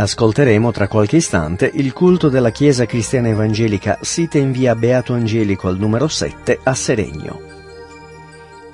Ascolteremo tra qualche istante il culto della Chiesa Cristiana Evangelica sita in via Beato Angelico al numero 7 a Seregno.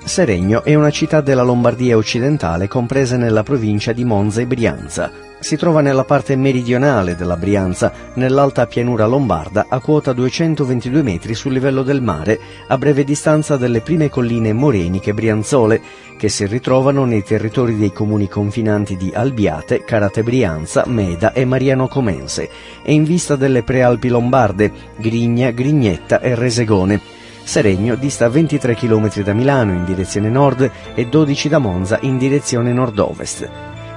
Seregno è una città della Lombardia occidentale compresa nella provincia di Monza e Brianza. Si trova nella parte meridionale della Brianza, nell'alta pianura lombarda, a quota 222 metri sul livello del mare, a breve distanza dalle prime colline moreniche brianzole, che si ritrovano nei territori dei comuni confinanti di Albiate, Carate Brianza, Meda e Mariano Comense, e in vista delle prealpi lombarde, Grigna, Grignetta e Resegone. Seregno dista 23 km da Milano in direzione nord e 12 da Monza in direzione nord-ovest.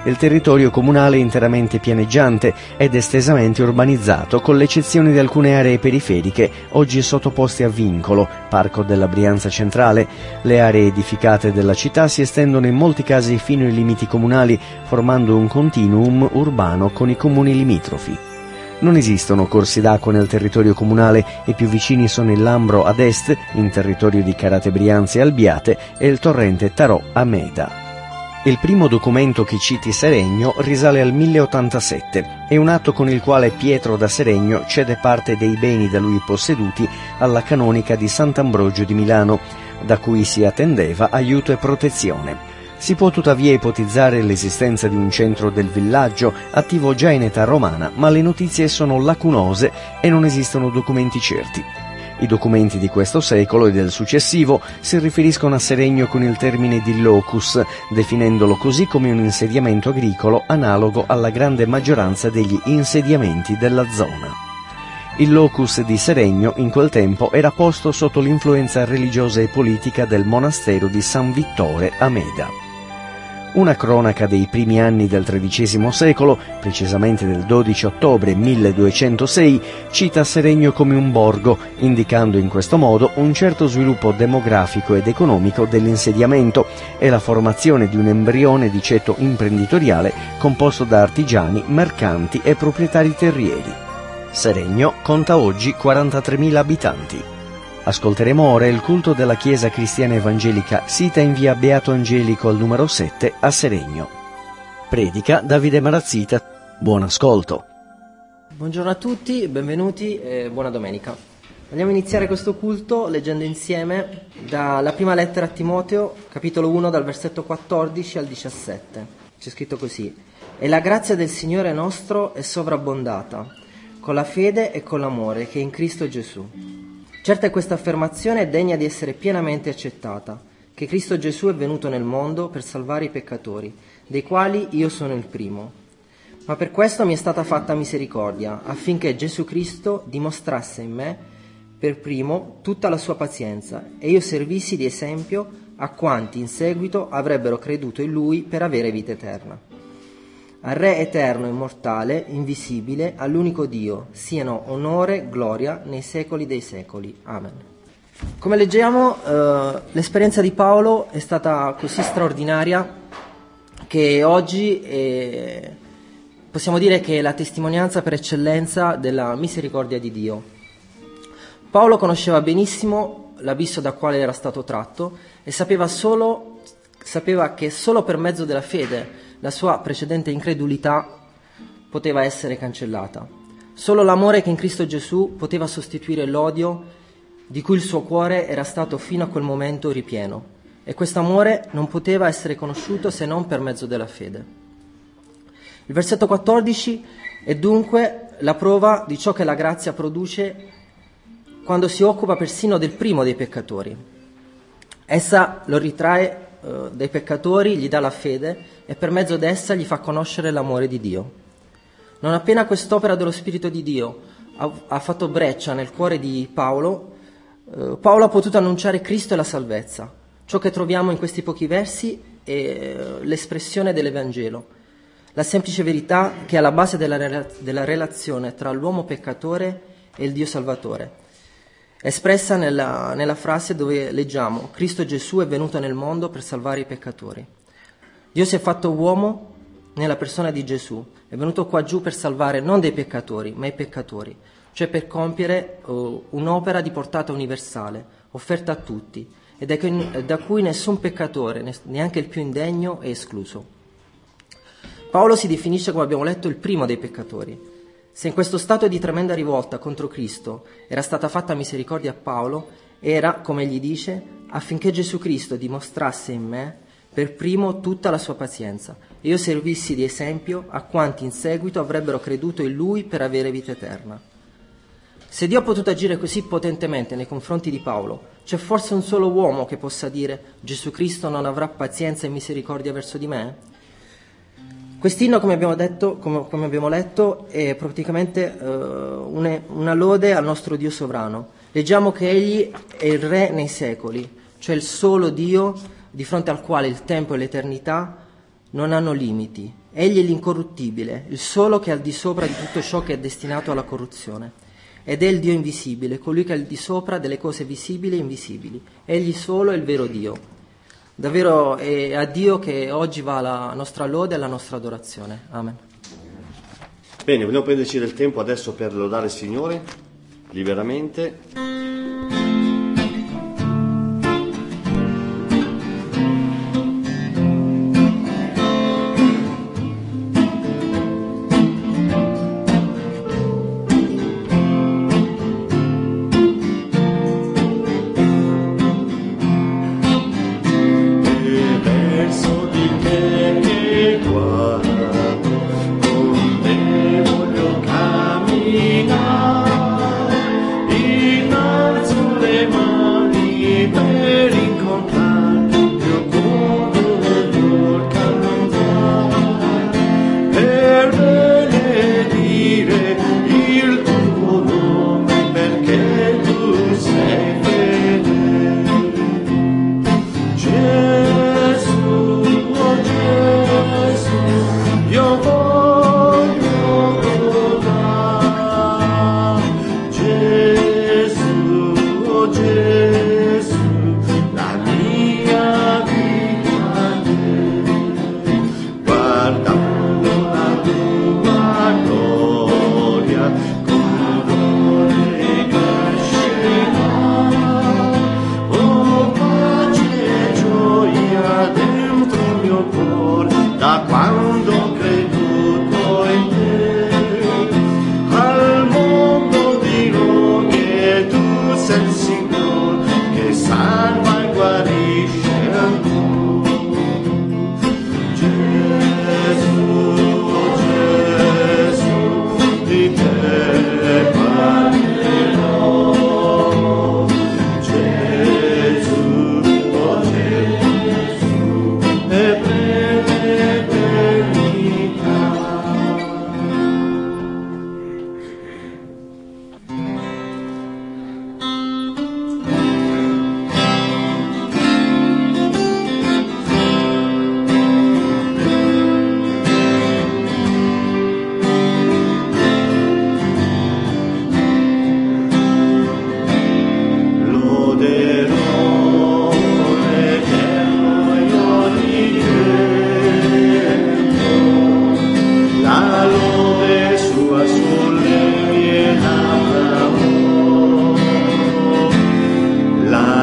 Il territorio comunale è interamente pianeggiante ed estesamente urbanizzato, con l'eccezione di alcune aree periferiche oggi sottoposte a vincolo, Parco della Brianza Centrale. Le aree edificate della città si estendono in molti casi fino ai limiti comunali, formando un continuum urbano con i comuni limitrofi. Non esistono corsi d'acqua nel territorio comunale, i più vicini sono il Lambro ad est, in territorio di Carate Brianza e Albiate, e il torrente Tarò a Meda. Il primo documento che citi Seregno risale al 1087. È un atto con il quale Pietro da Seregno cede parte dei beni da lui posseduti alla canonica di Sant'Ambrogio di Milano, da cui si attendeva aiuto e protezione. Si può tuttavia ipotizzare l'esistenza di un centro del villaggio attivo già in età romana, ma le notizie sono lacunose e non esistono documenti certi. I documenti di questo secolo e del successivo si riferiscono a Seregno con il termine di locus, definendolo così come un insediamento agricolo analogo alla grande maggioranza degli insediamenti della zona. Il locus di Seregno in quel tempo era posto sotto l'influenza religiosa e politica del monastero di San Vittore a Meda. Una cronaca dei primi anni del XIII secolo, precisamente del 12 ottobre 1206, cita Seregno come un borgo, indicando in questo modo un certo sviluppo demografico ed economico dell'insediamento e la formazione di un embrione di ceto imprenditoriale composto da artigiani, mercanti e proprietari terrieri. Seregno conta oggi 43.000 abitanti. Ascolteremo ora il culto della Chiesa Cristiana Evangelica sita in via Beato Angelico al numero 7 a Seregno. Predica Davide Marazzita. Buon ascolto. Buongiorno a tutti, benvenuti e buona domenica. Andiamo a iniziare questo culto leggendo insieme dalla prima lettera a Timoteo, capitolo 1, dal versetto 14 al 17. C'è scritto così: E la grazia del Signore nostro è sovrabbondata, con la fede e con l'amore che è in Cristo Gesù. Certa è questa affermazione degna di essere pienamente accettata, che Cristo Gesù è venuto nel mondo per salvare i peccatori, dei quali io sono il primo. Ma per questo mi è stata fatta misericordia, affinché Gesù Cristo dimostrasse in me, per primo, tutta la sua pazienza, e io servissi di esempio a quanti in seguito avrebbero creduto in Lui per avere vita eterna. Al Re eterno, immortale, invisibile, all'unico Dio, siano onore, gloria nei secoli dei secoli. Amen. Come leggiamo, eh, l'esperienza di Paolo è stata così straordinaria che oggi è, possiamo dire che è la testimonianza per eccellenza della misericordia di Dio. Paolo conosceva benissimo l'abisso da quale era stato tratto e sapeva, solo, sapeva che solo per mezzo della fede la sua precedente incredulità poteva essere cancellata. Solo l'amore che in Cristo Gesù poteva sostituire l'odio di cui il suo cuore era stato fino a quel momento ripieno. E questo amore non poteva essere conosciuto se non per mezzo della fede. Il versetto 14 è dunque la prova di ciò che la grazia produce quando si occupa persino del primo dei peccatori. Essa lo ritrae eh, dai peccatori, gli dà la fede e per mezzo d'essa gli fa conoscere l'amore di Dio. Non appena quest'opera dello Spirito di Dio ha, ha fatto breccia nel cuore di Paolo, eh, Paolo ha potuto annunciare Cristo e la salvezza. Ciò che troviamo in questi pochi versi è eh, l'espressione dell'Evangelo, la semplice verità che è alla base della, della relazione tra l'uomo peccatore e il Dio Salvatore espressa nella, nella, frase dove leggiamo Cristo Gesù è venuto nel mondo per salvare i peccatori. Dio si è fatto uomo nella persona di Gesù, è venuto qua giù per salvare non dei peccatori, ma i peccatori, cioè per compiere uh, un'opera di portata universale, offerta a tutti, e da cui, da cui nessun peccatore, neanche il più indegno, è escluso. Paolo si definisce, come abbiamo letto, il primo dei peccatori. Se in questo stato di tremenda rivolta contro Cristo era stata fatta misericordia a Paolo, era, come egli dice, affinché Gesù Cristo dimostrasse in me per primo tutta la sua pazienza e io servissi di esempio a quanti in seguito avrebbero creduto in lui per avere vita eterna. Se Dio ha potuto agire così potentemente nei confronti di Paolo, c'è forse un solo uomo che possa dire Gesù Cristo non avrà pazienza e misericordia verso di me? Quest'inno, come abbiamo, detto, come, come abbiamo letto, è praticamente uh, una, una lode al nostro Dio sovrano. Leggiamo che Egli è il Re nei secoli, cioè il solo Dio di fronte al quale il tempo e l'eternità non hanno limiti. Egli è l'incorruttibile, il solo che è al di sopra di tutto ciò che è destinato alla corruzione. Ed è il Dio invisibile, colui che è al di sopra delle cose visibili e invisibili. Egli solo è il vero Dio. Davvero è a Dio che oggi va la nostra lode e la nostra adorazione. Amen. Bene, vogliamo prenderci del tempo adesso per lodare il Signore liberamente.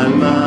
my mind.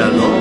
La mia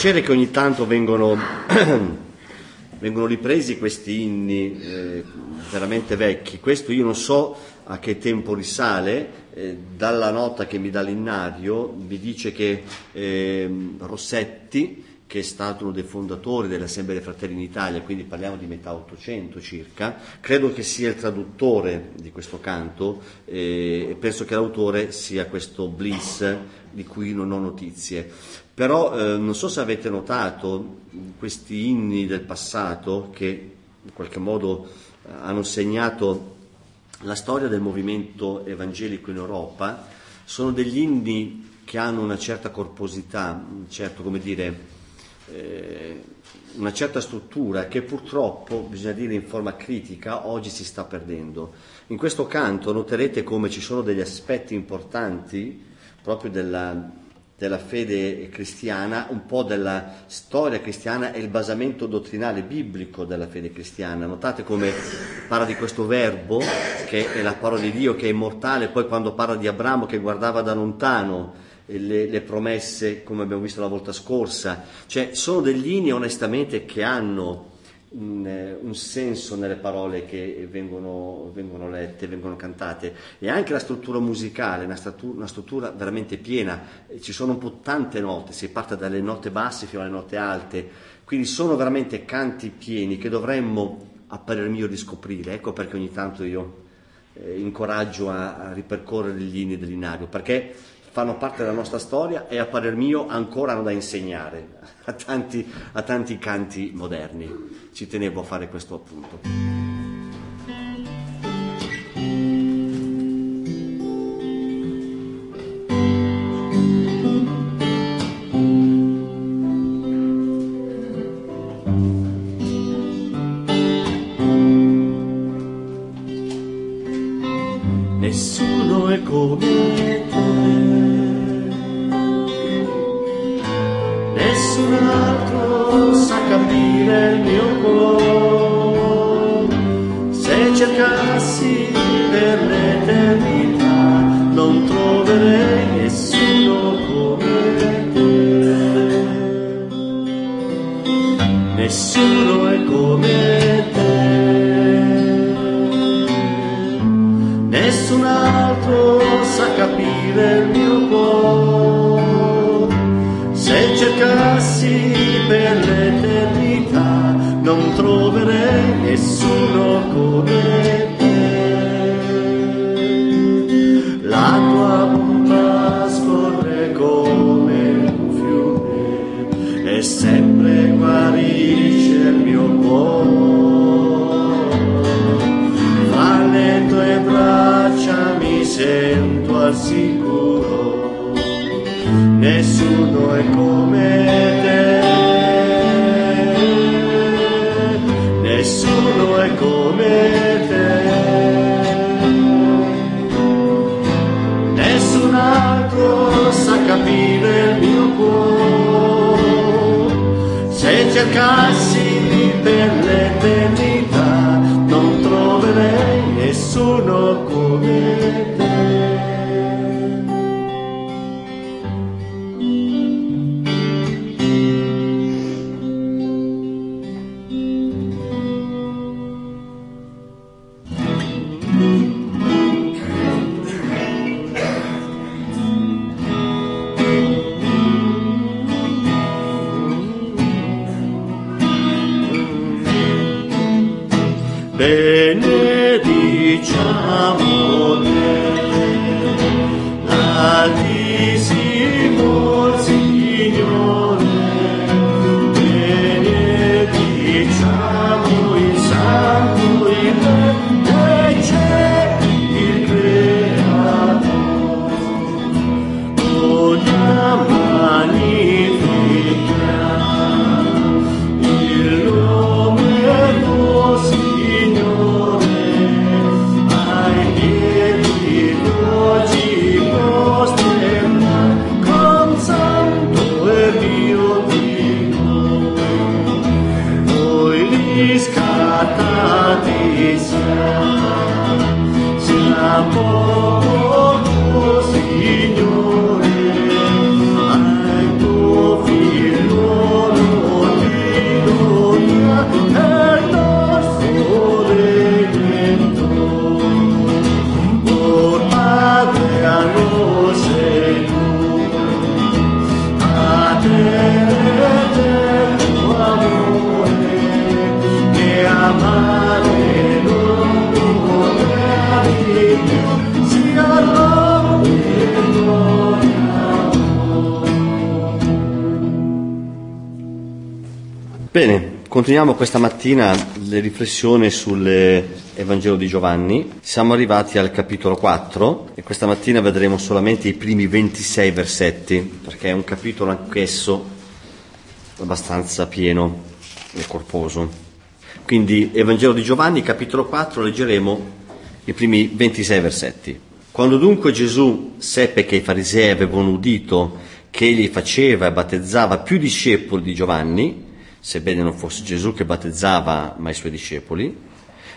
piacere che ogni tanto vengono, vengono ripresi questi inni eh, veramente vecchi. Questo io non so a che tempo risale, eh, dalla nota che mi dà l'innario mi dice che eh, Rossetti, che è stato uno dei fondatori dell'Assemblea dei Fratelli in Italia, quindi parliamo di metà Ottocento circa, credo che sia il traduttore di questo canto eh, e penso che l'autore sia questo Bliss di cui non ho notizie. Però eh, non so se avete notato questi inni del passato che in qualche modo eh, hanno segnato la storia del movimento evangelico in Europa, sono degli inni che hanno una certa corposità, certo, come dire, eh, una certa struttura che purtroppo, bisogna dire in forma critica, oggi si sta perdendo. In questo canto noterete come ci sono degli aspetti importanti proprio della, della fede cristiana, un po' della storia cristiana e il basamento dottrinale biblico della fede cristiana. Notate come parla di questo verbo, che è la parola di Dio, che è immortale, poi quando parla di Abramo che guardava da lontano, le, le, promesse come abbiamo visto la volta scorsa, cioè sono degli inni onestamente che hanno un, eh, un senso nelle parole che vengono, vengono, lette, vengono cantate. E anche la struttura musicale, una struttura, una struttura veramente piena, ci sono un po' tante note, si parte dalle note basse fino alle note alte, quindi sono veramente canti pieni che dovremmo a parer mio riscoprire, ecco perché ogni tanto io eh, incoraggio a, a ripercorrere gli inni dell'inario, perché fanno parte della nostra storia e a parer mio ancora hanno da insegnare a tanti, a tanti canti moderni. Ci tenevo a fare questo appunto. se Bene, continuiamo questa mattina le riflessioni sull'Evangelo di Giovanni. Siamo arrivati al capitolo 4 e questa mattina vedremo solamente i primi 26 versetti, perché è un capitolo anch'esso abbastanza pieno e corposo. Quindi Evangelo di Giovanni, capitolo 4, leggeremo i primi 26 versetti. Quando dunque Gesù seppe che i farisei avevano udito che egli faceva e battezzava più discepoli di Giovanni, sebbene non fosse Gesù che battezzava, ma i suoi discepoli,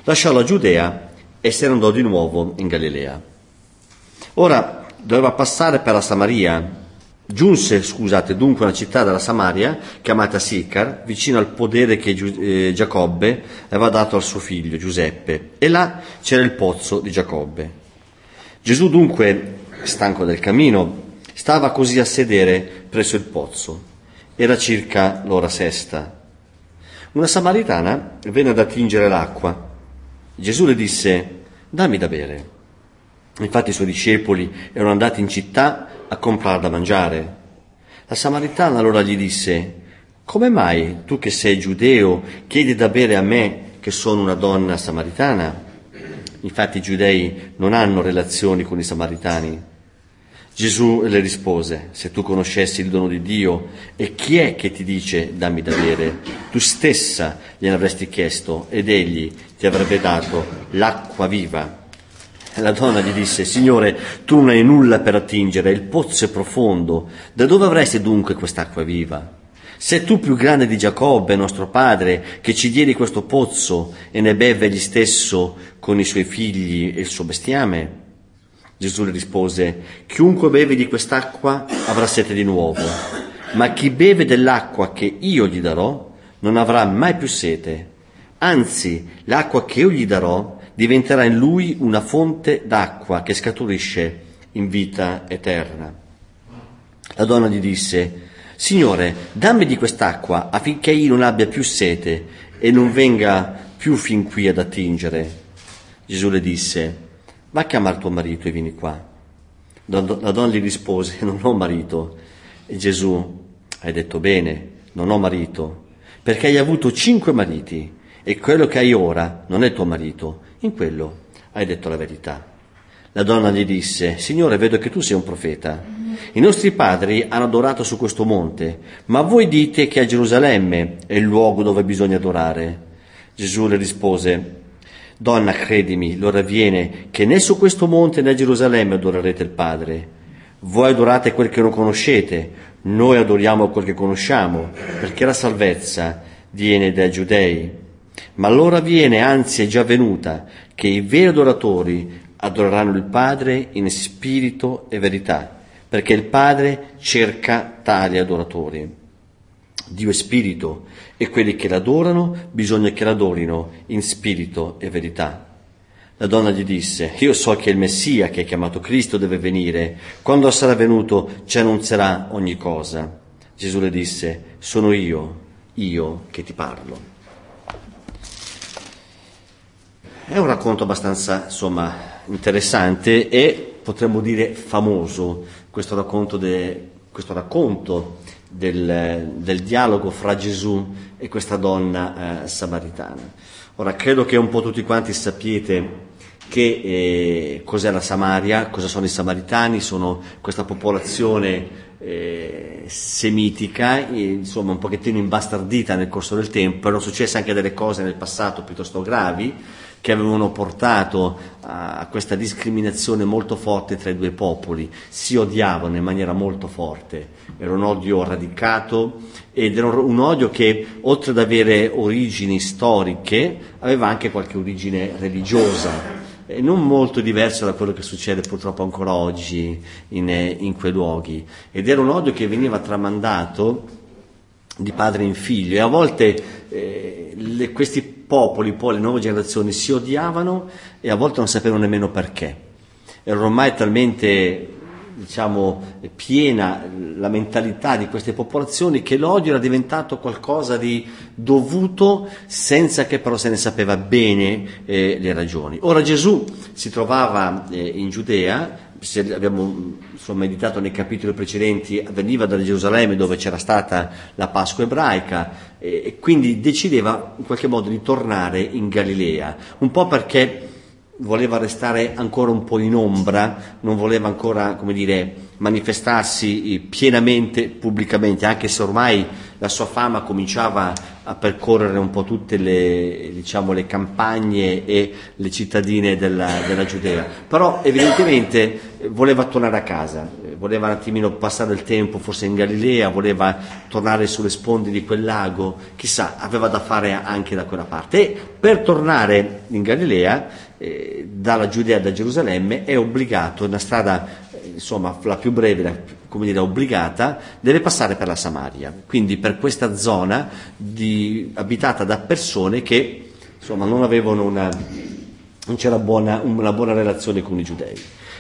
lasciò la Giudea e se ne andò di nuovo in Galilea. Ora doveva passare per la Samaria. Giunse, scusate, dunque una città della Samaria, chiamata Sicar, vicino al podere che eh, Giacobbe aveva dato al suo figlio Giuseppe, e là c'era il pozzo di Giacobbe. Gesù dunque, stanco del cammino, stava così a sedere presso il pozzo. Era circa l'ora sesta. Una samaritana venne ad attingere l'acqua. Gesù le disse, dammi da bere. Infatti i suoi discepoli erano andati in città a comprare da mangiare. La samaritana allora gli disse, come mai tu che sei giudeo chiedi da bere a me che sono una donna samaritana? Infatti i giudei non hanno relazioni con i samaritani. Gesù le rispose, se tu conoscessi il dono di Dio e chi è che ti dice dammi da bere, tu stessa gliene avresti chiesto ed egli ti avrebbe dato l'acqua viva. La donna gli disse, Signore, tu non hai nulla per attingere, il pozzo è profondo, da dove avresti dunque quest'acqua viva? Sei tu più grande di Giacobbe, nostro padre, che ci diedi questo pozzo e ne beve egli stesso con i suoi figli e il suo bestiame? Gesù le rispose, chiunque beve di quest'acqua avrà sete di nuovo, ma chi beve dell'acqua che io gli darò non avrà mai più sete. Anzi, l'acqua che io gli darò diventerà in lui una fonte d'acqua che scaturisce in vita eterna. La donna gli disse, Signore, dammi di quest'acqua affinché io non abbia più sete e non venga più fin qui ad attingere. Gesù le disse, va a chiamare tuo marito e vieni qua. La donna gli rispose, non ho marito. E Gesù, hai detto bene, non ho marito, perché hai avuto cinque mariti e quello che hai ora non è tuo marito, in quello hai detto la verità. La donna gli disse, Signore, vedo che tu sei un profeta. I nostri padri hanno adorato su questo monte, ma voi dite che a Gerusalemme è il luogo dove bisogna adorare. Gesù le rispose, Donna, credimi, l'ora viene che né su questo monte né a Gerusalemme adorerete il Padre. Voi adorate quel che non conoscete, noi adoriamo quel che conosciamo, perché la salvezza viene dai giudei. Ma l'ora viene, anzi è già venuta, che i veri adoratori adoreranno il Padre in spirito e verità, perché il Padre cerca tali adoratori. Dio è spirito e quelli che l'adorano bisogna che l'adorino in spirito e verità. La donna gli disse, io so che il Messia che è chiamato Cristo deve venire, quando sarà venuto ci annunzierà ogni cosa. Gesù le disse, sono io, io che ti parlo. È un racconto abbastanza, insomma, interessante e potremmo dire famoso, questo racconto, de, questo racconto del, del dialogo fra Gesù e questa donna eh, samaritana. Ora, credo che un po' tutti quanti sappiate che eh, cos'è la Samaria, cosa sono i samaritani, sono questa popolazione eh, semitica, insomma un pochettino imbastardita nel corso del tempo, erano successe anche delle cose nel passato piuttosto gravi, che avevano portato a questa discriminazione molto forte tra i due popoli, si odiavano in maniera molto forte, era un odio radicato ed era un odio che oltre ad avere origini storiche aveva anche qualche origine religiosa. E non molto diverso da quello che succede purtroppo ancora oggi in, in quei luoghi. Ed era un odio che veniva tramandato di padre in figlio. E a volte eh, le, questi popoli, poi le nuove generazioni si odiavano e a volte non sapevano nemmeno perché. Era ormai talmente diciamo, piena la mentalità di queste popolazioni che l'odio era diventato qualcosa di dovuto senza che però se ne sapeva bene eh, le ragioni. Ora Gesù si trovava eh, in Giudea, se abbiamo insomma, meditato nei capitoli precedenti, veniva da Gerusalemme dove c'era stata la Pasqua ebraica e, e quindi decideva in qualche modo di tornare in Galilea, un po' perché voleva restare ancora un po' in ombra, non voleva ancora, come dire, manifestarsi pienamente pubblicamente, anche se ormai la sua fama cominciava a percorrere un po' tutte le, diciamo, le campagne e le cittadine della, della, Giudea. Però evidentemente voleva tornare a casa, voleva un attimino passare il tempo forse in Galilea, voleva tornare sulle sponde di quel lago, chissà, aveva da fare anche da quella parte. E per tornare in Galilea, eh, dalla Giudea da Gerusalemme, è obbligato, una strada insomma, la più breve, la, come dire, obbligata, deve passare per la Samaria, quindi per questa zona di, abitata da persone che insomma, non avevano una, non c'era buona, una buona relazione con i giudei.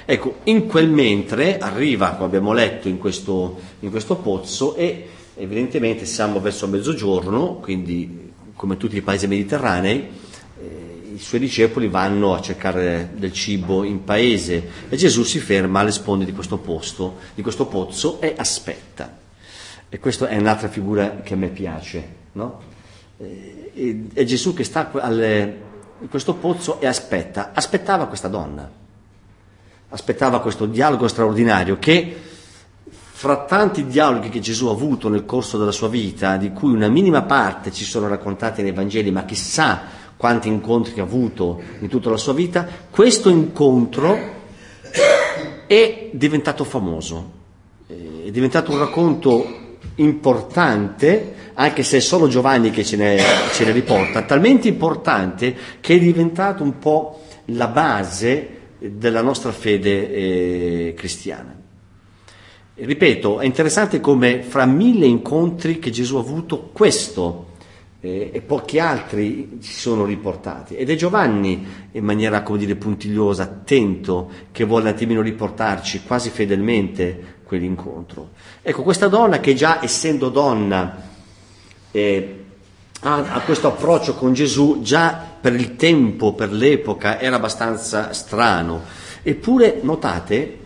Ecco, in quel mentre arriva, come abbiamo letto, in questo, in questo pozzo e evidentemente siamo verso mezzogiorno, quindi come tutti i paesi mediterranei, i suoi discepoli vanno a cercare del cibo in paese e Gesù si ferma alle sponde di questo posto, di questo pozzo e aspetta. E questa è un'altra figura che a me piace, no? È Gesù che sta alle, in questo pozzo e aspetta, aspettava questa donna, aspettava questo dialogo straordinario che fra tanti dialoghi che Gesù ha avuto nel corso della sua vita, di cui una minima parte ci sono raccontati nei Vangeli, ma chissà quanti incontri ha avuto in tutta la sua vita, questo incontro è diventato famoso, è diventato un racconto importante, anche se è solo Giovanni che ce ne, ce ne riporta, talmente importante che è diventato un po' la base della nostra fede eh, cristiana. Ripeto, è interessante come fra mille incontri che Gesù ha avuto, questo eh, e pochi altri ci sono riportati. Ed è Giovanni, in maniera, come dire, puntigliosa, attento, che vuole un attimino riportarci quasi fedelmente quell'incontro. Ecco, questa donna che già essendo donna eh, ha, ha questo approccio con Gesù, già per il tempo, per l'epoca, era abbastanza strano. Eppure, notate,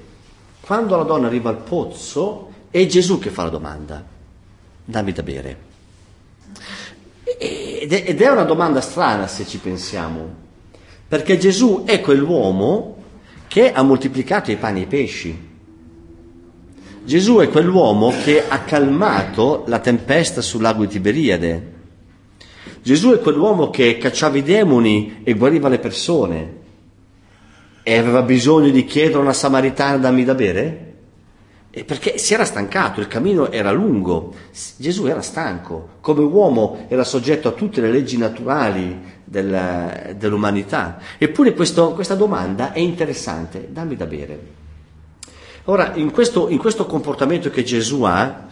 quando la donna arriva al pozzo, è Gesù che fa la domanda, dammi da bere. Ed è una domanda strana se ci pensiamo, perché Gesù è quell'uomo che ha moltiplicato i pani e i pesci. Gesù è quell'uomo che ha calmato la tempesta sul lago di Tiberiade. Gesù è quell'uomo che cacciava i demoni e guariva le persone. E aveva bisogno di chiedere a una samaritana dammi da bere? Perché si era stancato, il cammino era lungo, Gesù era stanco, come uomo era soggetto a tutte le leggi naturali del, dell'umanità. Eppure questo, questa domanda è interessante, dammi da bere. Ora, in questo, in questo comportamento che Gesù ha,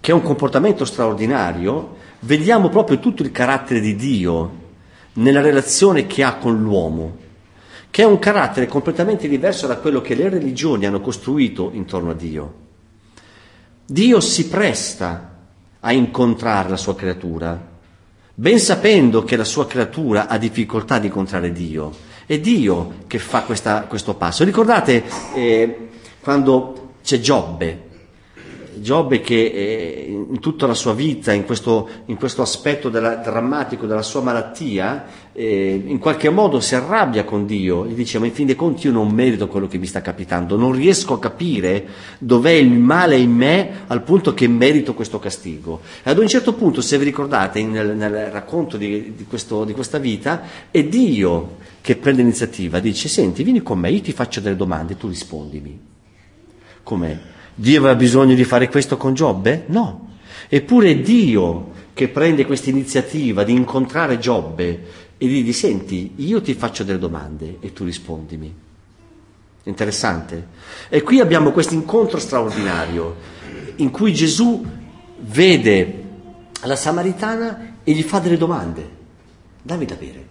che è un comportamento straordinario, vediamo proprio tutto il carattere di Dio nella relazione che ha con l'uomo che è un carattere completamente diverso da quello che le religioni hanno costruito intorno a Dio. Dio si presta a incontrare la sua creatura, ben sapendo che la sua creatura ha difficoltà di incontrare Dio. È Dio che fa questa, questo passo. Ricordate eh, quando c'è Giobbe, Giobbe che eh, in tutta la sua vita, in questo, in questo aspetto della, drammatico della sua malattia, eh, in qualche modo si arrabbia con Dio e dice ma in fin dei conti io non merito quello che mi sta capitando, non riesco a capire dov'è il male in me al punto che merito questo castigo. E ad un certo punto, se vi ricordate nel, nel racconto di, di, questo, di questa vita, è Dio che prende l'iniziativa, dice senti vieni con me, io ti faccio delle domande, tu rispondimi. Com'è? Dio aveva bisogno di fare questo con Giobbe? No. Eppure è Dio che prende questa iniziativa di incontrare Giobbe e gli dice, senti, io ti faccio delle domande e tu rispondimi. Interessante. E qui abbiamo questo incontro straordinario in cui Gesù vede la Samaritana e gli fa delle domande. Dammi da bere.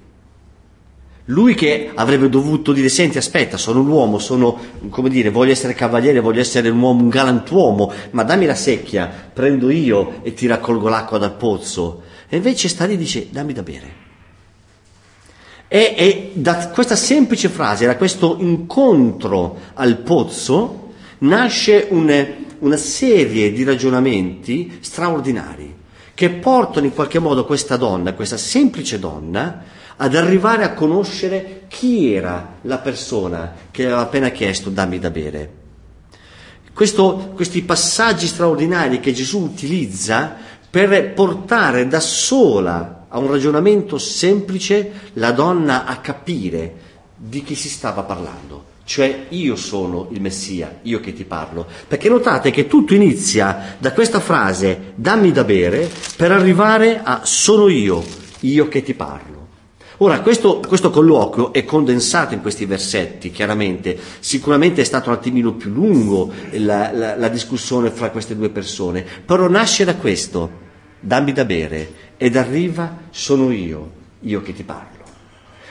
Lui che avrebbe dovuto dire, senti, aspetta, sono un uomo, sono, come dire, voglio essere cavaliere, voglio essere un uomo, un galantuomo, ma dammi la secchia, prendo io e ti raccolgo l'acqua dal pozzo. E invece sta lì e dice, dammi da bere. E, e da questa semplice frase, da questo incontro al pozzo, nasce un, una serie di ragionamenti straordinari che portano in qualche modo questa donna, questa semplice donna, ad arrivare a conoscere chi era la persona che aveva appena chiesto dammi da bere. Questo, questi passaggi straordinari che Gesù utilizza per portare da sola a un ragionamento semplice la donna a capire di chi si stava parlando. Cioè io sono il Messia, io che ti parlo. Perché notate che tutto inizia da questa frase dammi da bere per arrivare a sono io, io che ti parlo. Ora, questo, questo, colloquio è condensato in questi versetti, chiaramente, sicuramente è stato un attimino più lungo la, la, la discussione fra queste due persone, però nasce da questo, dammi da bere, ed arriva sono io, io che ti parlo.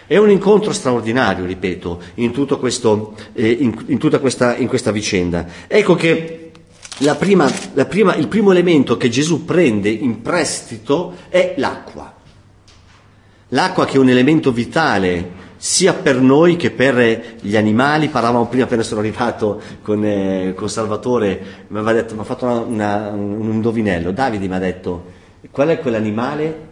È un incontro straordinario, ripeto, in, questo, eh, in, in tutta questa, in questa, vicenda. Ecco che la prima, la prima, il primo elemento che Gesù prende in prestito è l'acqua. L'acqua che è un elemento vitale sia per noi che per gli animali. Parlavamo prima appena sono arrivato con, eh, con Salvatore, mi ha fatto una, una, un indovinello. Davide mi ha detto, qual è quell'animale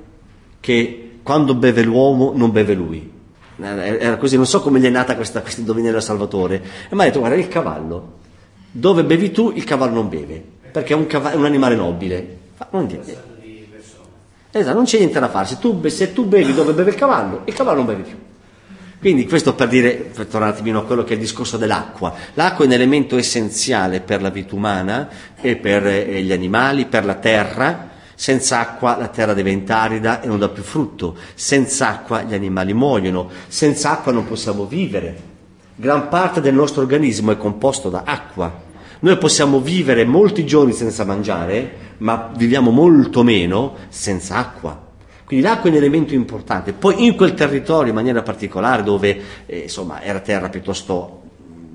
che quando beve l'uomo non beve lui? Era così, non so come gli è nata questa, questo indovinello a Salvatore. E mi ha detto, guarda, il cavallo. Dove bevi tu, il cavallo non beve, perché è un, cavallo, è un animale nobile. Non dire. Esatto, non c'è niente da fare. Se tu, se tu bevi dove beve il cavallo, il cavallo non beve più. Quindi questo per dire, per tornare un attimino a quello che è il discorso dell'acqua. L'acqua è un elemento essenziale per la vita umana e per eh, gli animali, per la terra. Senza acqua la terra diventa arida e non dà più frutto. Senza acqua gli animali muoiono. Senza acqua non possiamo vivere. Gran parte del nostro organismo è composto da acqua. Noi possiamo vivere molti giorni senza mangiare, ma viviamo molto meno senza acqua. Quindi l'acqua è un elemento importante. Poi in quel territorio in maniera particolare dove eh, insomma, era terra piuttosto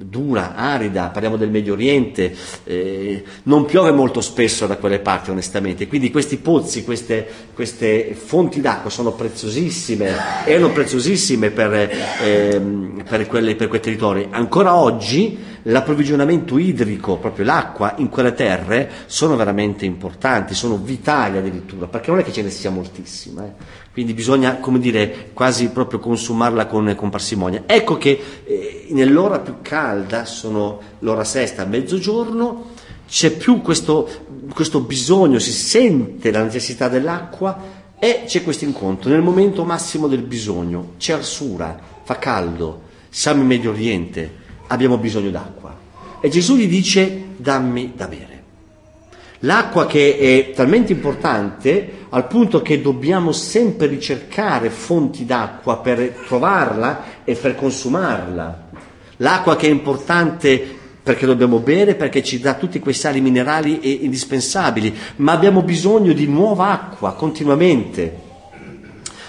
dura, arida, parliamo del Medio Oriente, eh, non piove molto spesso da quelle parti onestamente, quindi questi pozzi, queste, queste fonti d'acqua sono preziosissime, erano preziosissime per, eh, per, quelle, per quei territori. Ancora oggi l'approvvigionamento idrico, proprio l'acqua in quelle terre, sono veramente importanti, sono vitali addirittura, perché non è che ce ne sia moltissima, eh. Quindi bisogna, come dire, quasi proprio consumarla con, con parsimonia. Ecco che eh, nell'ora più calda, sono l'ora sesta, mezzogiorno, c'è più questo, questo bisogno, si sente la necessità dell'acqua e c'è questo incontro, nel momento massimo del bisogno, c'è arsura, fa caldo, siamo in Medio Oriente, abbiamo bisogno d'acqua. E Gesù gli dice dammi da bere. L'acqua che è talmente importante al punto che dobbiamo sempre ricercare fonti d'acqua per trovarla e per consumarla. L'acqua che è importante perché dobbiamo bere, perché ci dà tutti quei sali minerali indispensabili, ma abbiamo bisogno di nuova acqua continuamente.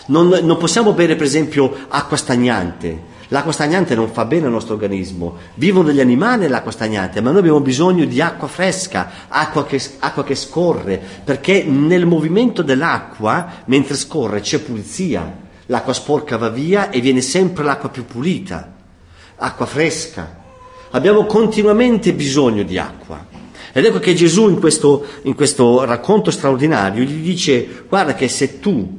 Non, non possiamo bere per esempio acqua stagnante, L'acqua stagnante non fa bene al nostro organismo. Vivono degli animali nell'acqua stagnante, ma noi abbiamo bisogno di acqua fresca, acqua che, acqua che scorre, perché nel movimento dell'acqua, mentre scorre, c'è pulizia. L'acqua sporca va via e viene sempre l'acqua più pulita, acqua fresca. Abbiamo continuamente bisogno di acqua. Ed ecco che Gesù in questo, in questo racconto straordinario gli dice, guarda che se tu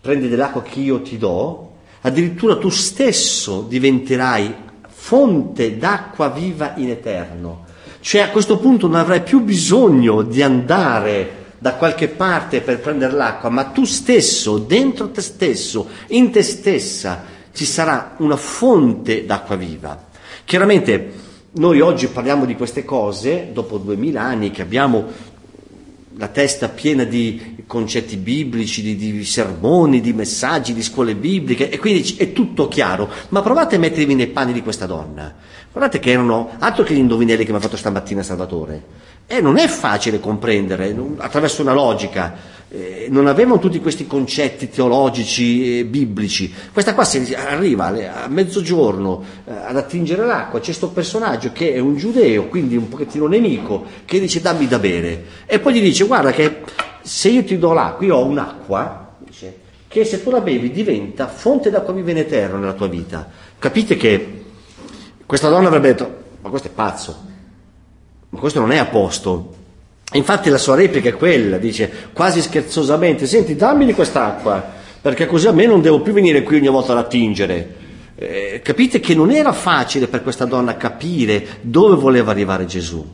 prendi dell'acqua che io ti do, addirittura tu stesso diventerai fonte d'acqua viva in eterno. Cioè a questo punto non avrai più bisogno di andare da qualche parte per prendere l'acqua, ma tu stesso, dentro te stesso, in te stessa, ci sarà una fonte d'acqua viva. Chiaramente noi oggi parliamo di queste cose, dopo duemila anni che abbiamo la testa piena di concetti biblici, di, di, sermoni, di messaggi, di scuole bibliche e quindi è tutto chiaro. Ma provate a mettervi nei panni di questa donna. Guardate che erano altro che gli indovinelli che mi ha fatto stamattina Salvatore. E non è facile comprendere attraverso una logica. Eh, non avevano tutti questi concetti teologici e biblici. Questa qua arriva a mezzogiorno eh, ad attingere l'acqua, c'è questo personaggio che è un giudeo, quindi un pochettino nemico, che dice dammi da bere. E poi gli dice guarda che se io ti do l'acqua, io ho un'acqua, dice, che se tu la bevi diventa fonte d'acqua viva in nella tua vita. Capite che questa donna avrebbe detto, ma questo è pazzo, ma questo non è a posto. Infatti la sua replica è quella, dice quasi scherzosamente, senti dammi di quest'acqua, perché così a me non devo più venire qui ogni volta ad attingere. Eh, capite che non era facile per questa donna capire dove voleva arrivare Gesù.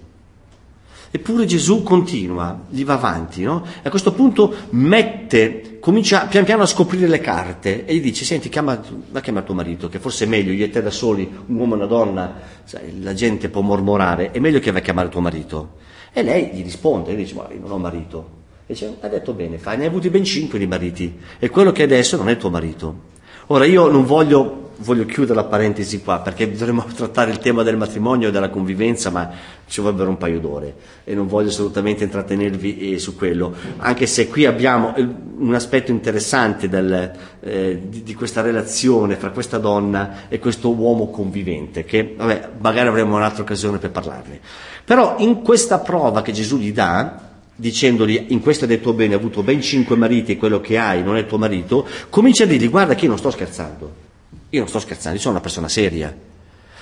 Eppure Gesù continua, gli va avanti, no? E a questo punto mette, comincia pian piano a scoprire le carte e gli dice, senti, chiama, va a chiamare tuo marito, che forse è meglio, io e te da soli, un uomo e una donna, sai, la gente può mormorare, è meglio che vai a chiamare tuo marito. E lei gli risponde, dice, ma io non ho marito. E dice, ha detto bene, fai, ne hai avuti ben cinque di mariti, e quello che adesso non è tuo marito. Ora io non voglio voglio chiudere la parentesi qua perché dovremmo trattare il tema del matrimonio e della convivenza, ma ci vorrebbero un paio d'ore e non voglio assolutamente intrattenervi eh, su quello, anche se qui abbiamo eh, un aspetto interessante del, eh, di, di, questa relazione fra questa donna e questo uomo convivente, che vabbè, magari avremo un'altra occasione per parlarne. Però in questa prova che Gesù gli dà, dicendogli in questo hai detto bene, hai avuto ben cinque mariti e quello che hai non è tuo marito, comincia a dirgli guarda che io non sto scherzando. Io non sto scherzando, io sono una persona seria.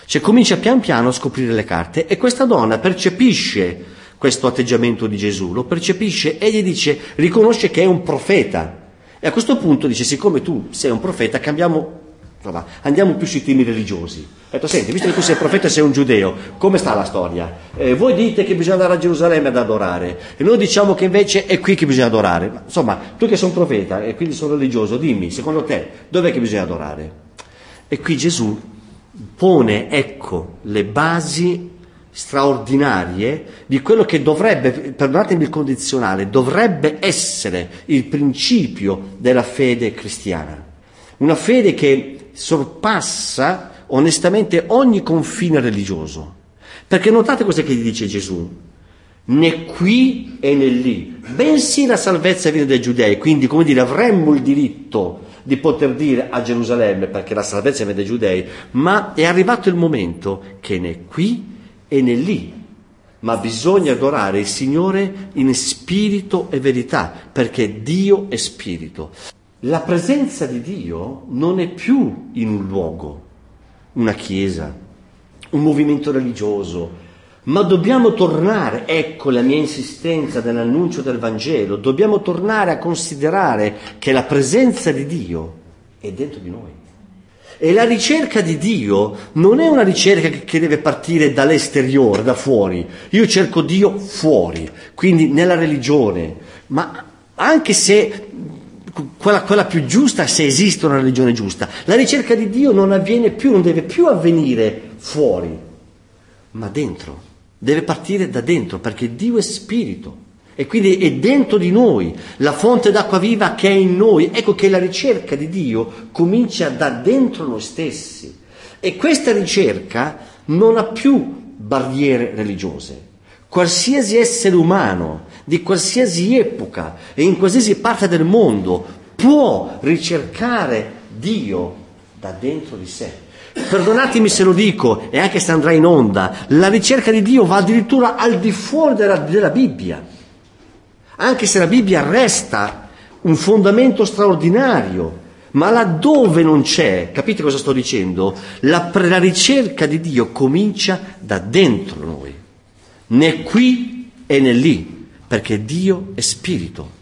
Cioè comincia pian piano a scoprire le carte e questa donna percepisce questo atteggiamento di Gesù, lo percepisce e gli dice, riconosce che è un profeta. E a questo punto dice, siccome tu sei un profeta, cambiamo, insomma, andiamo più sui temi religiosi. Ha detto, senti, visto che tu sei profeta e sei un giudeo, come sta la storia? Eh, voi dite che bisogna andare a Gerusalemme ad adorare, e noi diciamo che invece è qui che bisogna adorare. Ma, insomma, tu che sei un profeta e quindi sono religioso, dimmi, secondo te, dov'è che bisogna adorare? E qui Gesù pone, ecco, le basi straordinarie di quello che dovrebbe, perdonatemi il condizionale, dovrebbe essere il principio della fede cristiana. Una fede che sorpassa onestamente ogni confine religioso. Perché notate cosa che gli dice Gesù, né qui e né lì, bensì la salvezza viene dai giudei, quindi come dire avremmo il diritto di poter dire a Gerusalemme, perché la salvezza viene dai giudei, ma è arrivato il momento che né qui e né lì, ma bisogna adorare il Signore in spirito e verità, perché Dio è spirito. La presenza di Dio non è più in un luogo, una chiesa, un movimento religioso, ma dobbiamo tornare, ecco la mia insistenza nell'annuncio del Vangelo, dobbiamo tornare a considerare che la presenza di Dio è dentro di noi. E la ricerca di Dio non è una ricerca che deve partire dall'esteriore, da fuori. Io cerco Dio fuori, quindi nella religione, ma anche se quella, quella, più giusta, se esiste una religione giusta, la ricerca di Dio non avviene più, non deve più avvenire fuori, ma dentro. Deve partire da dentro perché Dio è spirito e quindi è dentro di noi la fonte d'acqua viva che è in noi. Ecco che la ricerca di Dio comincia da dentro noi stessi e questa ricerca non ha più barriere religiose. Qualsiasi essere umano di qualsiasi epoca e in qualsiasi parte del mondo può ricercare Dio da dentro di sé. Perdonatemi se lo dico, e anche se andrà in onda, la ricerca di Dio va addirittura al di fuori della, della Bibbia. Anche se la Bibbia resta un fondamento straordinario, ma laddove non c'è, capite cosa sto dicendo? La, la ricerca di Dio comincia da dentro noi, né qui e né lì, perché Dio è spirito.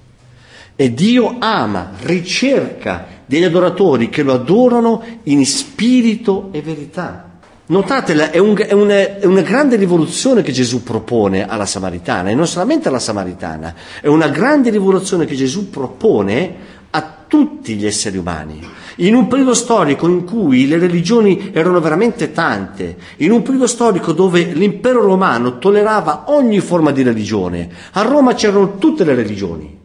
E Dio ama, ricerca degli adoratori che lo adorano in spirito e verità. Notate, è, un, è, una, è, una, grande rivoluzione che Gesù propone alla Samaritana, e non solamente alla Samaritana, è una grande rivoluzione che Gesù propone a tutti gli esseri umani. In un periodo storico in cui le religioni erano veramente tante, in un periodo storico dove l'impero romano tollerava ogni forma di religione, a Roma c'erano tutte le religioni,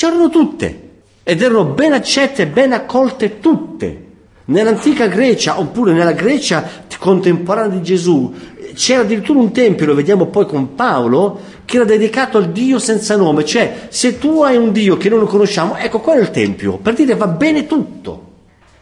c'erano tutte ed erano ben accette e ben accolte tutte. Nell'antica Grecia, oppure nella Grecia contemporanea di Gesù, c'era addirittura un tempio, lo vediamo poi con Paolo, che era dedicato al Dio senza nome, cioè se tu hai un Dio che non lo conosciamo, ecco quello è il tempio, per dire va bene tutto,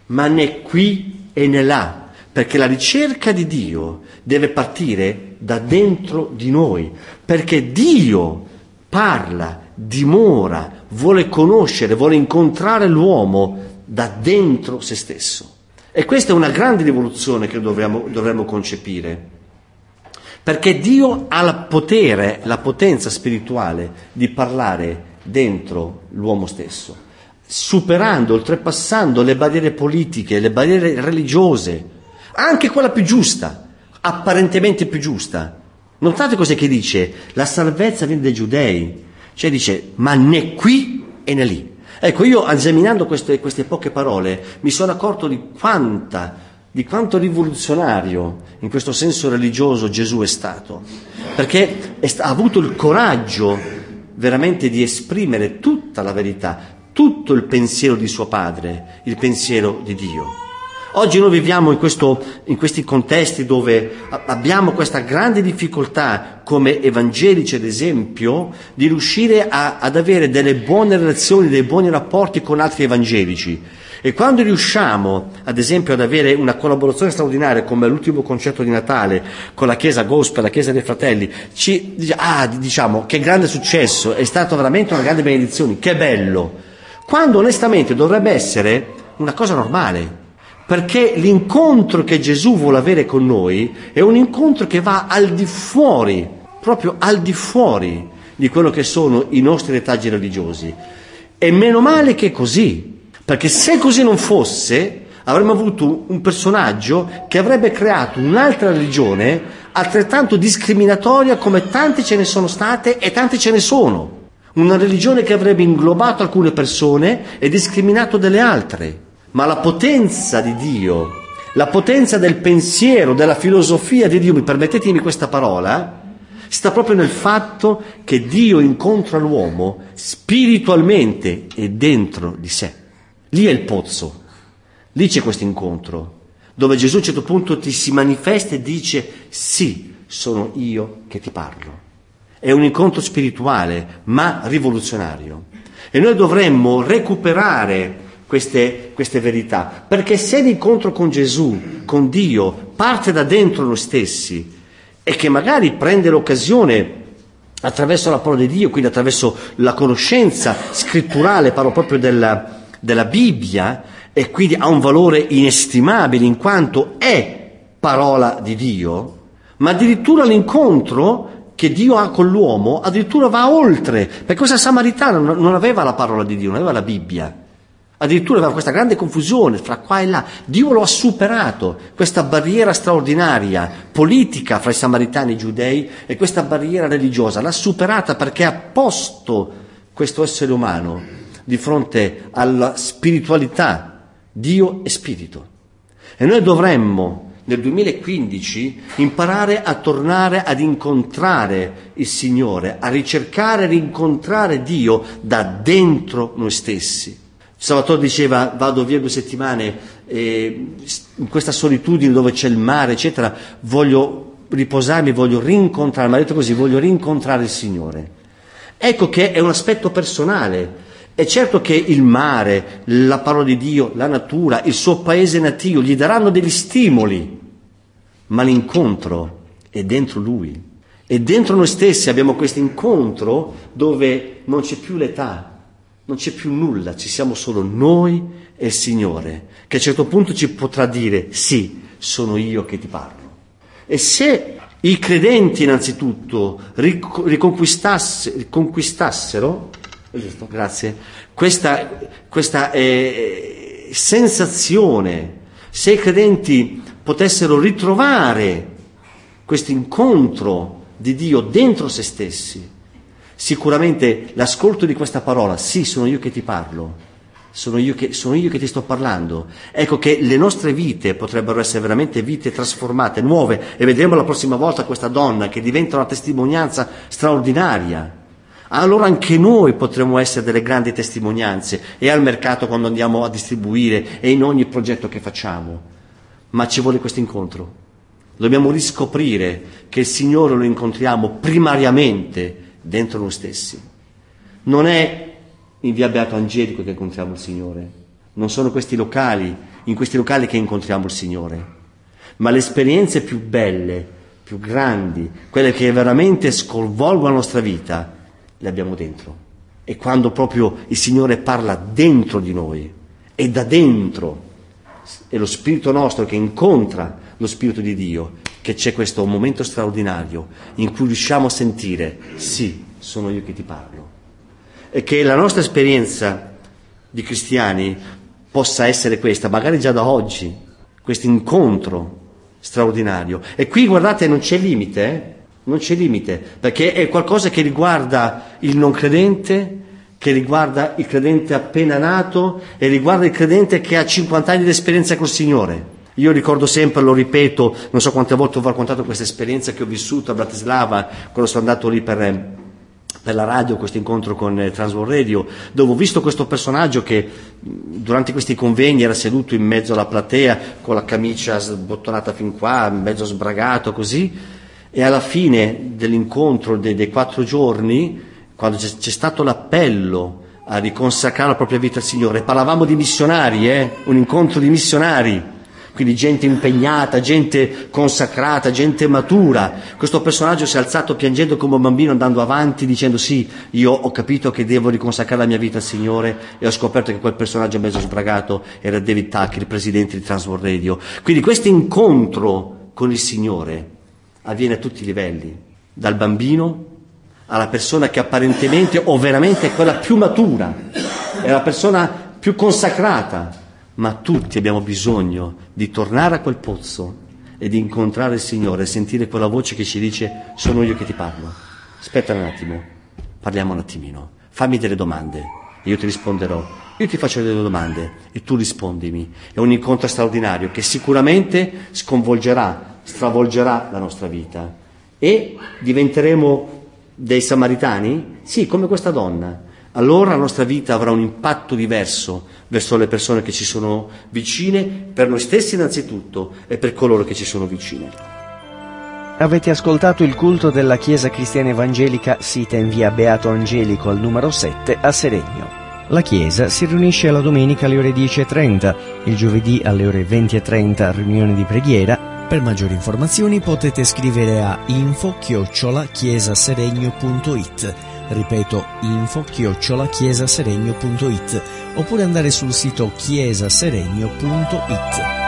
ma né qui e né là, perché la ricerca di Dio deve partire da dentro di noi, perché Dio parla dimora, vuole conoscere, vuole incontrare l'uomo da dentro se stesso. E questa è una grande rivoluzione che dovremmo, dovremmo concepire. Perché Dio ha il potere, la potenza spirituale di parlare dentro l'uomo stesso, superando, oltrepassando le barriere politiche, le barriere religiose, anche quella più giusta, apparentemente più giusta. Notate cosa che dice? La salvezza viene dai giudei, cioè dice, ma né qui e né lì. Ecco, io esaminando queste, queste poche parole mi sono accorto di quanta, di quanto rivoluzionario in questo senso religioso Gesù è stato, perché è, ha avuto il coraggio veramente di esprimere tutta la verità, tutto il pensiero di suo padre, il pensiero di Dio. Oggi noi viviamo in, questo, in, questi contesti dove abbiamo questa grande difficoltà come evangelici, ad esempio, di riuscire a, ad avere delle buone relazioni, dei buoni rapporti con altri evangelici. E quando riusciamo, ad esempio, ad avere una collaborazione straordinaria come l'ultimo concerto di Natale con la Chiesa Gospel, la Chiesa dei Fratelli, ci, ah, diciamo, che grande successo, è stata veramente una grande benedizione, che bello. Quando onestamente dovrebbe essere una cosa normale perché l'incontro che Gesù vuole avere con noi è un incontro che va al di fuori, proprio al di fuori di quello che sono i nostri retaggi religiosi. E meno male che è così, perché se così non fosse, avremmo avuto un personaggio che avrebbe creato un'altra religione altrettanto discriminatoria come tante ce ne sono state e tante ce ne sono. Una religione che avrebbe inglobato alcune persone e discriminato delle altre ma la potenza di Dio, la potenza del pensiero, della filosofia di Dio, mi permettetemi questa parola, sta proprio nel fatto che Dio incontra l'uomo spiritualmente e dentro di sé. Lì è il pozzo, lì c'è questo incontro, dove Gesù a un certo punto ti si manifesta e dice sì, sono io che ti parlo. È un incontro spirituale, ma rivoluzionario. E noi dovremmo recuperare queste, queste verità. Perché se l'incontro con Gesù, con Dio, parte da dentro noi stessi e che magari prende l'occasione attraverso la parola di Dio, quindi attraverso la conoscenza scritturale, parlo proprio della, della Bibbia, e quindi ha un valore inestimabile in quanto è parola di Dio, ma addirittura l'incontro che Dio ha con l'uomo addirittura va oltre, perché questa samaritana non aveva la parola di Dio, non aveva la Bibbia. Addirittura aveva questa grande confusione fra qua e là. Dio lo ha superato, questa barriera straordinaria, politica fra i samaritani e i giudei e questa barriera religiosa. L'ha superata perché ha posto questo essere umano di fronte alla spiritualità. Dio è spirito. E noi dovremmo nel 2015 imparare a tornare ad incontrare il Signore, a ricercare e rincontrare Dio da dentro noi stessi. Salvatore diceva vado via due settimane e in questa solitudine dove c'è il mare, eccetera, voglio riposarmi, voglio rincontrare, mi ha detto così, voglio rincontrare il Signore. Ecco che è un aspetto personale. È certo che il mare, la parola di Dio, la natura, il suo paese natio gli daranno degli stimoli, ma l'incontro è dentro lui. E dentro noi stessi abbiamo questo incontro dove non c'è più l'età, non c'è più nulla, ci siamo solo noi e il Signore, che a un certo punto ci potrà dire sì, sono io che ti parlo. E se i credenti innanzitutto riconquistassero, grazie, questa, questa eh, sensazione, se i credenti potessero ritrovare questo incontro di Dio dentro se stessi, Sicuramente l'ascolto di questa parola, sì, sono io che ti parlo, sono io che, sono io che ti sto parlando. Ecco che le nostre vite potrebbero essere veramente vite trasformate, nuove, e vedremo la prossima volta questa donna che diventa una testimonianza straordinaria. Allora anche noi potremo essere delle grandi testimonianze e al mercato quando andiamo a distribuire e in ogni progetto che facciamo. Ma ci vuole questo incontro. Dobbiamo riscoprire che il Signore lo incontriamo primariamente dentro noi stessi. Non è in via Beato Angelico che incontriamo il Signore, non sono questi locali, in questi locali che incontriamo il Signore, ma le esperienze più belle, più grandi, quelle che veramente sconvolgono la nostra vita, le abbiamo dentro. E quando proprio il Signore parla dentro di noi, è da dentro, è lo spirito nostro che incontra lo spirito di Dio, che c'è questo momento straordinario in cui riusciamo a sentire, sì, sono io che ti parlo. E che la nostra esperienza di cristiani possa essere questa, magari già da oggi, questo incontro straordinario. E qui guardate, non c'è limite, eh? non c'è limite, perché è qualcosa che riguarda il non credente, che riguarda il credente appena nato e riguarda il credente che ha 50 anni di esperienza col Signore. Io ricordo sempre, lo ripeto, non so quante volte ho raccontato questa esperienza che ho vissuto a Bratislava quando sono andato lì per, per la radio, questo incontro con eh, Transworld Radio, dove ho visto questo personaggio che durante questi convegni era seduto in mezzo alla platea con la camicia sbottonata fin qua, mezzo sbragato così, e alla fine dell'incontro dei, dei quattro giorni, quando c'è, c'è, stato l'appello a riconsacrare la propria vita al Signore, parlavamo di missionari, eh? un incontro di missionari quindi gente impegnata, gente consacrata, gente matura. Questo personaggio si è alzato piangendo come un bambino andando avanti dicendo sì, io ho capito che devo riconsacrare la mia vita al Signore e ho scoperto che quel personaggio mezzo sbragato era David Tucker, il presidente di Transworld Radio. Quindi questo incontro con il Signore avviene a tutti i livelli, dal bambino alla persona che apparentemente o veramente è quella più matura, è la persona più consacrata, ma tutti abbiamo bisogno di tornare a quel pozzo e di incontrare il Signore, sentire quella voce che ci dice sono io che ti parlo. Aspetta un attimo, parliamo un attimino, fammi delle domande e io ti risponderò. Io ti faccio delle domande e tu rispondimi. È un incontro straordinario che sicuramente sconvolgerà, stravolgerà la nostra vita e diventeremo dei samaritani? Sì, come questa donna allora la nostra vita avrà un impatto diverso verso le persone che ci sono vicine, per noi stessi innanzitutto e per coloro che ci sono vicine. Avete ascoltato il culto della Chiesa Cristiana Evangelica sita in via Beato Angelico al numero 7 a Seregno. La Chiesa si riunisce la domenica alle ore 10.30, il giovedì alle ore 20.30 riunione di preghiera. Per maggiori informazioni potete scrivere a info-chiesaseregno.it ripeto info chiocciolachiesaseregno.it oppure andare sul sito chiesaseregno.it.